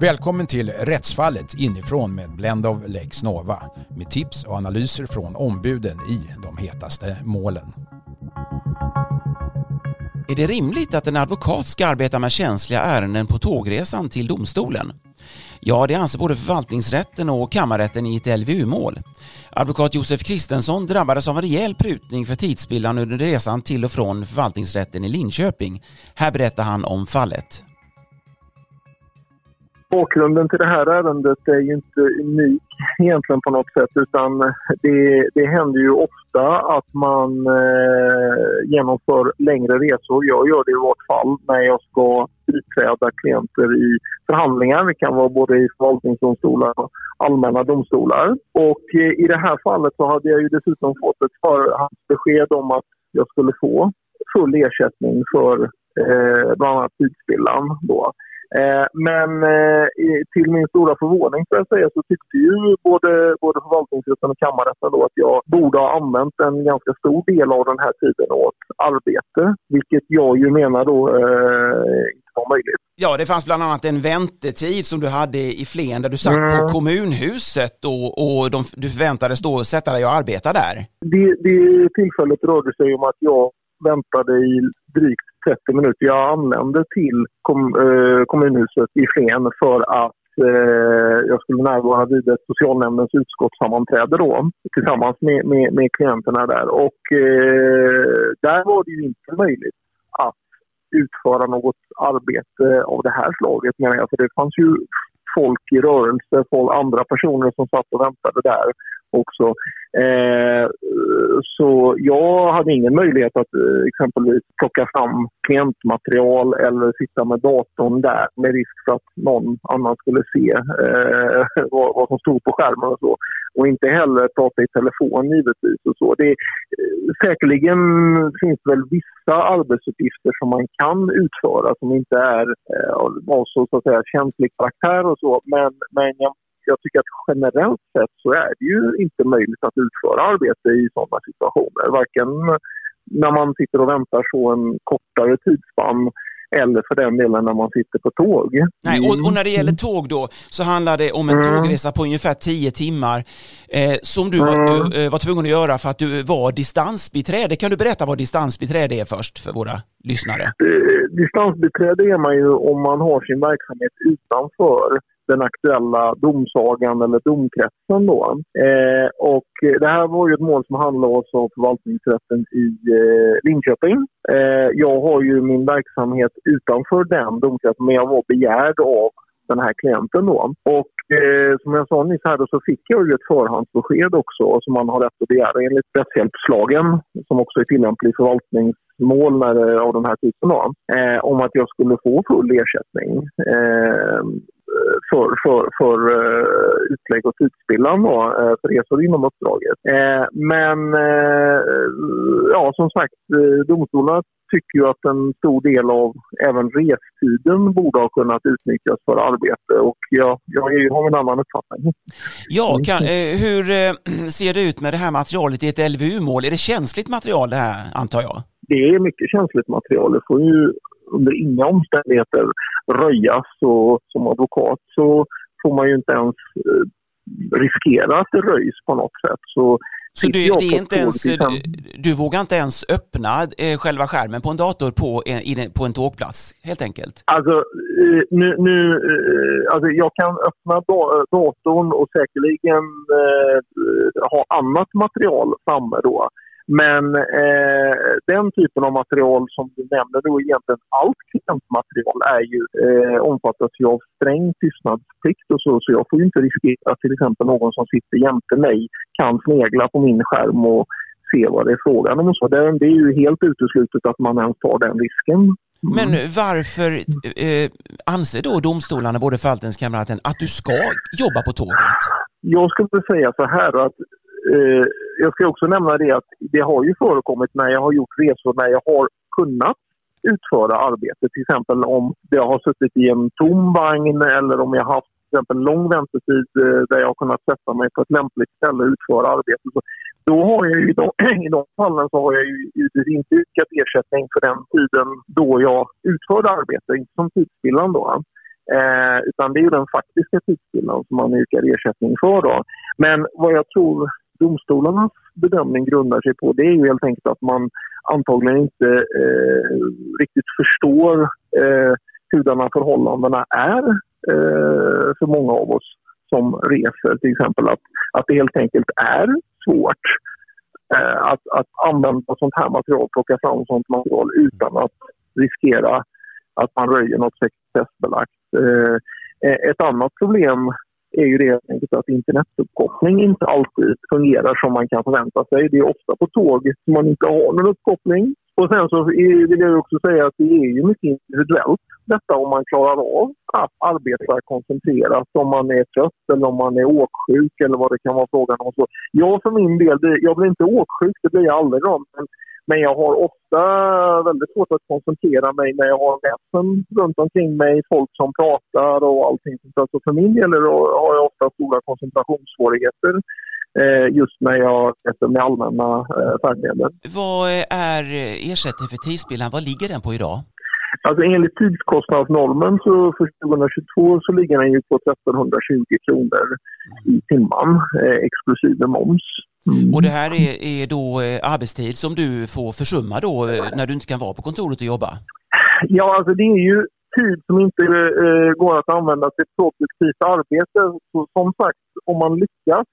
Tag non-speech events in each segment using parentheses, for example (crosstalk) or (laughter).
Välkommen till Rättsfallet inifrån med Blend of Lex Nova med tips och analyser från ombuden i de hetaste målen. Är det rimligt att en advokat ska arbeta med känsliga ärenden på tågresan till domstolen? Ja, det anser både förvaltningsrätten och kammarrätten i ett LVU-mål. Advokat Josef Kristensson drabbades av en rejäl prutning för tidsspillan under resan till och från förvaltningsrätten i Linköping. Här berättar han om fallet. Bakgrunden till det här ärendet är ju inte unik egentligen på något sätt utan det, det händer ju ofta att man eh, genomför längre resor. Jag gör det i vart fall när jag ska biträda klienter i förhandlingar. Det kan vara både i förvaltningsdomstolar och allmänna domstolar. Och eh, i det här fallet så hade jag ju dessutom fått ett förhandsbesked om att jag skulle få full ersättning för eh, bland annat tidsspillan. Då. Eh, men eh, till min stora förvåning får jag säga så tyckte ju både, både förvaltningsrätten och kammarrätten då att jag borde ha använt en ganska stor del av den här tiden åt arbete. Vilket jag ju menar då eh, möjligt. Ja, det fanns bland annat en väntetid som du hade i Flen där du satt mm. på kommunhuset och, och de, du förväntades då sätta dig och arbeta där. Det, det tillfället rörde sig om att jag väntade i drygt 30 minuter. Jag anlände till kom, eh, kommunhuset i Flen för att eh, jag skulle närvara vid ett socialnämndens utskottssammanträde då, tillsammans med, med, med klienterna där. Och eh, där var det ju inte möjligt att utföra något arbete av det här slaget menar jag. För det fanns ju folk i rörelse, folk, andra personer som satt och väntade där också. Eh, så jag hade ingen möjlighet att eh, exempelvis plocka fram klientmaterial eller sitta med datorn där med risk för att någon annan skulle se eh, (laughs) vad, vad, som stod på skärmen och så. Och inte heller prata i telefon givetvis. Och så. Det, eh, säkerligen finns det väl vissa arbetsuppgifter som man kan utföra som inte är eh, av så, så att säga, känslig karaktär och så. Men, men jag jag tycker att generellt sett så är det ju inte möjligt att utföra arbete i sådana situationer. Varken när man sitter och väntar så en kortare tidsspann eller för den delen när man sitter på tåg. Nej, och, och när det gäller tåg då så handlar det om en mm. tågresa på ungefär 10 timmar eh, som du var, mm. Eh, var tvungen att göra för att du var distansbiträde. Kan du berätta vad distansbiträde är först för våra lyssnare? Eh, distansbiträde är man ju om man har sin verksamhet utanför den aktuella domsagan eller domkretsen. Då. Eh, och det här var ju ett mål som handlades av förvaltningsrätten i eh, Linköping. Eh, jag har ju min verksamhet utanför den domkretsen men jag var begärd av den här klienten. Då. Och eh, som jag sa nyss här då, så fick jag ju ett förhandsbesked också som man har rätt att begära enligt rättshjälpslagen som också är tillämplig i förvaltningsmål när, eh, av den här typen då, eh, om att jag skulle få full ersättning. Eh, för, för, för uh, utlägg och tidsspillan då, uh, för resor inom uppdraget. Uh, men ja, som sagt, domstolarna tycker ju att en stor del av även restiden borde ha kunnat utnyttjas för arbete och jag, jag har en annan uppfattning. Ja, kan, hur (clears throat) ser det ut med det här materialet i ett LVU-mål? Är det känsligt material det här, antar jag? Det är mycket känsligt material. Det får ju under inga omständigheter röjas och som advokat så får man ju inte ens eh, riskera att det röjs på något sätt. Så, så du, det är inte ens, du, du vågar inte ens öppna eh, själva skärmen på en dator på en, på en tågplats helt enkelt? Alltså, eh, nu, nu, alltså jag kan öppna datorn och säkerligen eh, ha annat material framme då. Men eh, den typen av material som du nämner, då egentligen allt klientmaterial är ju, eh, omfattas ju av sträng tystnadsplikt och så, så jag får ju inte riskera att till exempel någon som sitter jämte mig kan snegla på min skärm och se vad det är frågan om. Så det, är ju helt uteslutet att man ens tar den risken. Men varför eh, anser då domstolarna, både förvaltningskammarrätten, att du ska jobba på tåget? Jag skulle säga så här att eh, jag ska också nämna det att det har ju förekommit när jag har gjort resor när jag har kunnat utföra arbete. Till exempel om jag har suttit i en tom vagn eller om jag har haft till exempel lång väntetid eh, där jag har kunnat sätta mig på ett lämpligt ställe och utföra arbete. Så då har jag ju, i de (clears throat) fallen så har jag ju inte yrkat ersättning för den tiden då jag utförde arbete, inte som tidsspillan då. Eh, utan det är ju den faktiska tidsspillan som man yrkar ersättning för. Då. Men vad jag tror domstolarnas bedömning grundar sig på det är ju helt enkelt att man antagligen inte eh, riktigt förstår eh, hurdana förhållandena är eh, för många av oss som reser. Till exempel att, att det helt enkelt är svårt eh, att, att använda sånt här material, plocka fram sånt material utan att riskera att man röjer något sekretessbelagt. Eh, ett annat problem är ju det att internetuppkoppling inte alltid fungerar som man kan förvänta sig. Det är ofta på tåg som man inte har någon uppkoppling. Och sen så vill jag också säga att det är ju mycket individuellt detta om man klarar av att arbeta koncentrerat, om man är trött eller om man är åksjuk eller vad det kan vara frågan om. Så jag för min del, jag blir inte åksjuk, det blir jag aldrig om. Men men jag har ofta väldigt svårt att koncentrera mig när jag har väsen runt omkring mig, folk som pratar och allting. Så alltså för min del har jag ofta stora koncentrationssvårigheter eh, just när jag äter med allmänna eh, färdmedel. Vad är ersättningen för tidsbilen? Vad ligger den på idag? Alltså enligt tidskostnadsnormen så för 2022 så ligger den ju på 1320 kronor i timman eh, exklusive moms. Mm. Och det här är, är då eh, arbetstid som du får försumma då eh, när du inte kan vara på kontoret och jobba? Ja, alltså det är ju tid som inte eh, går att använda till produktivt arbete. Så som sagt, om man lyckas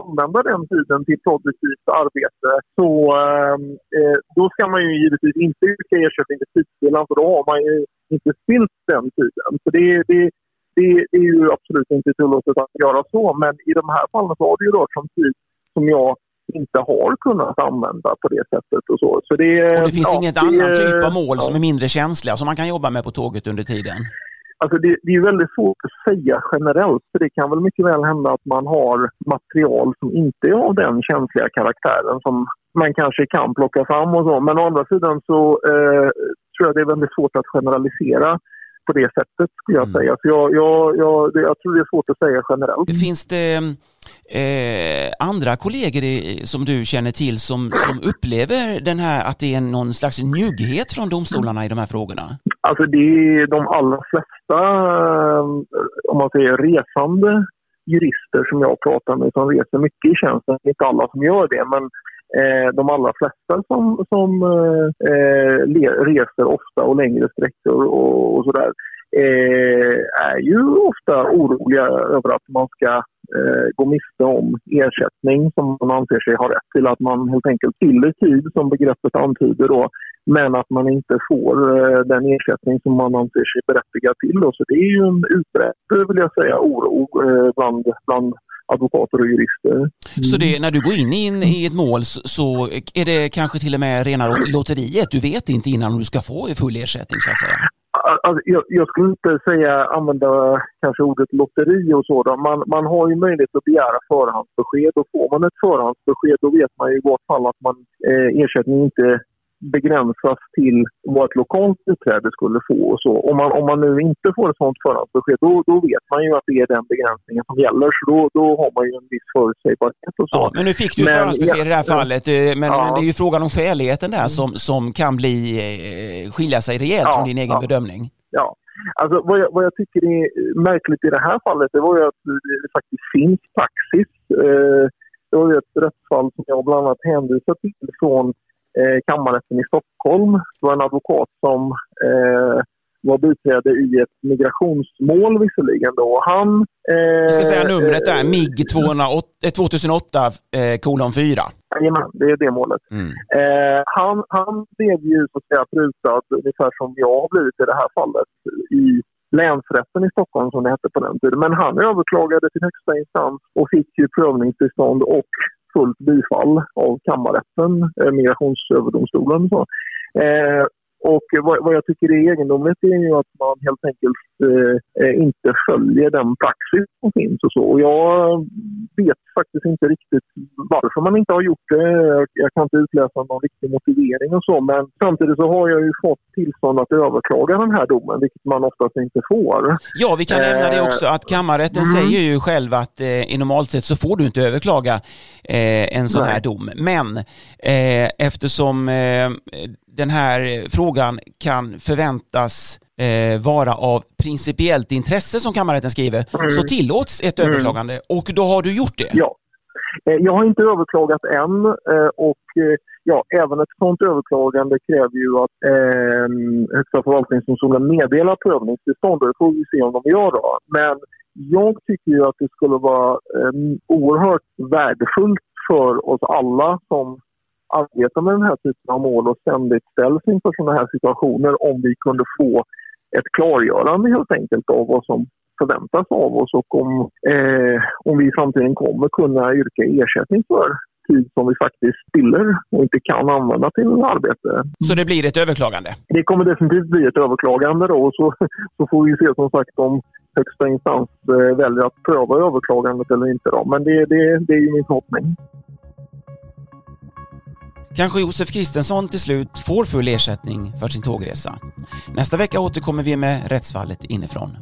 använda den tiden till produktivt arbete så ehm, eh, då ska man ju givetvis inte yrka ersättning till tidsspelaren för då har man ju inte spilt den tiden. Så det, det, det, det är ju absolut inte tillåtet att göra så. Men i de här fallen så har det ju rört sig om tid som jag inte har kunnat använda på det sättet. Och så. Så det, och det finns ja, inget annan typ av mål ja. som är mindre känsliga som man kan jobba med på tåget under tiden? Alltså det, det, är väldigt svårt att säga generellt, för det kan väl mycket väl hända att man har material som inte är av den känsliga karaktären som man kanske kan plocka fram och så. Men å andra sidan så eh, tror jag det är väldigt svårt att generalisera på det sättet skulle jag mm. säga. Så jag, jag, jag, jag, tror det är svårt att säga generellt. Finns det eh, andra kollegor i, som du känner till som, som upplever den här, att det är någon slags njugghet från domstolarna i de här frågorna? Alltså det är de allra flesta, eh, om man säger resande jurister som jag pratar med som reser mycket i tjänsten, inte alla som gör det, men eh, de allra flesta som, som eh, eh reser ofta och längre sträckor och, och sådär eh, är ju ofta oroliga över att man ska eh, gå miste om ersättning som man anser sig ha rätt till. Att man helt enkelt fyller tid, som begreppet antyder, då, men att man inte får eh, den ersättning som man anser sig berättigad till. Då. Så det är ju en utbredd, vill jag säga, oro eh, bland, bland advokater och jurister. Mm. Så det, när du går in i, i ett mål så, är det kanske till och med rena lotteriet? Du vet inte innan om du ska få full ersättning så att säga? Alltså, jag, jag, skulle inte säga använda kanske ordet lotteri och så. Man, man har ju möjlighet att begära förhandsbesked och får man ett förhandsbesked då vet man ju i vart fall att man eh, ersättning inte begränsas till vad ett lokalt uträde skulle få. Och så. Om, man, om man nu inte får ett sådant förhandsbesked då, då vet man ju att det är den begränsningen som gäller. Så då, då har man ju en viss förutsägbarhet. Och så. Ja, men nu fick du men, förhandsbesked ja, i det här fallet. Eh, men, ja. men, det är ju frågan om skäligheten där som, som kan bli, eh, skilja sig rejält ja, från din egen bedömning. Ja, Alltså, vad, jag, vad jag tycker är märkligt i det här fallet det var ju att det faktiskt finns praxis. Eh, det var ju ett rättsfall som jag bland annat hänvisar till från eh, kammarrätten i Stockholm. Det var en advokat som eh, var biträde i ett migrationsmål visserligen då. Han... Eh, Vi ska säga numret där, MIG 2008 eh, kolon 4. Jajamän, det är det målet. Mm. Eh, han, han blev ju så att säga prutad ungefär som jag har blivit i det här fallet i länsrätten i Stockholm som det hette på den tiden. Men han överklagade till högsta instans och fick ju prövningstillstånd och fullt bifall av kammarrätten, eh, Migrationsöverdomstolen. Så. Eh, och vad, vad, jag tycker är egendomligt är ju att man helt enkelt eh, eh, inte följer den praxis som finns och så. Och jag vet faktiskt inte riktigt varför man inte har gjort det. Jag, jag, kan inte utläsa någon riktig motivering och så. Men samtidigt så har jag ju fått tillstånd att överklaga den här domen, vilket man oftast inte får. Ja, vi kan eh, nämna det också att kammarrätten mm. säger ju själv att eh, i normalt sett så får du inte överklaga eh, en sån Nej. här dom. Men eh, eftersom den här frågan kan förväntas eh, vara av principiellt intresse som kammarrätten skriver, Mm. så tillåts ett Mm. överklagande och då har du gjort det. Ja. Eh, Jag har inte överklagat än eh, och eh, ja, även ett sådant överklagande kräver ju att eh, Högsta förvaltningsdomstolen meddelar prövningstillstånd och det får vi se om de gör då. Men jag tycker ju att det skulle vara eh, oerhört värdefullt för oss alla som arbetar med den här typen av mål och ständigt ställs inför sådana här situationer om vi kunde få ett klargörande helt enkelt av vad som förväntas av oss och om, eh, om vi i framtiden kommer kunna yrka ersättning för tid som vi faktiskt spiller och inte kan använda till arbete. Så det blir ett överklagande. Det kommer definitivt bli ett överklagande då och så, så får vi se som sagt om högsta instans eh, väljer att pröva överklagandet eller inte. Då. Men det, det, det är ju min förhoppning. Kanske Josef Kristensson till slut får full ersättning för sin tågresa. Nästa vecka återkommer vi med rättsfallet inifrån.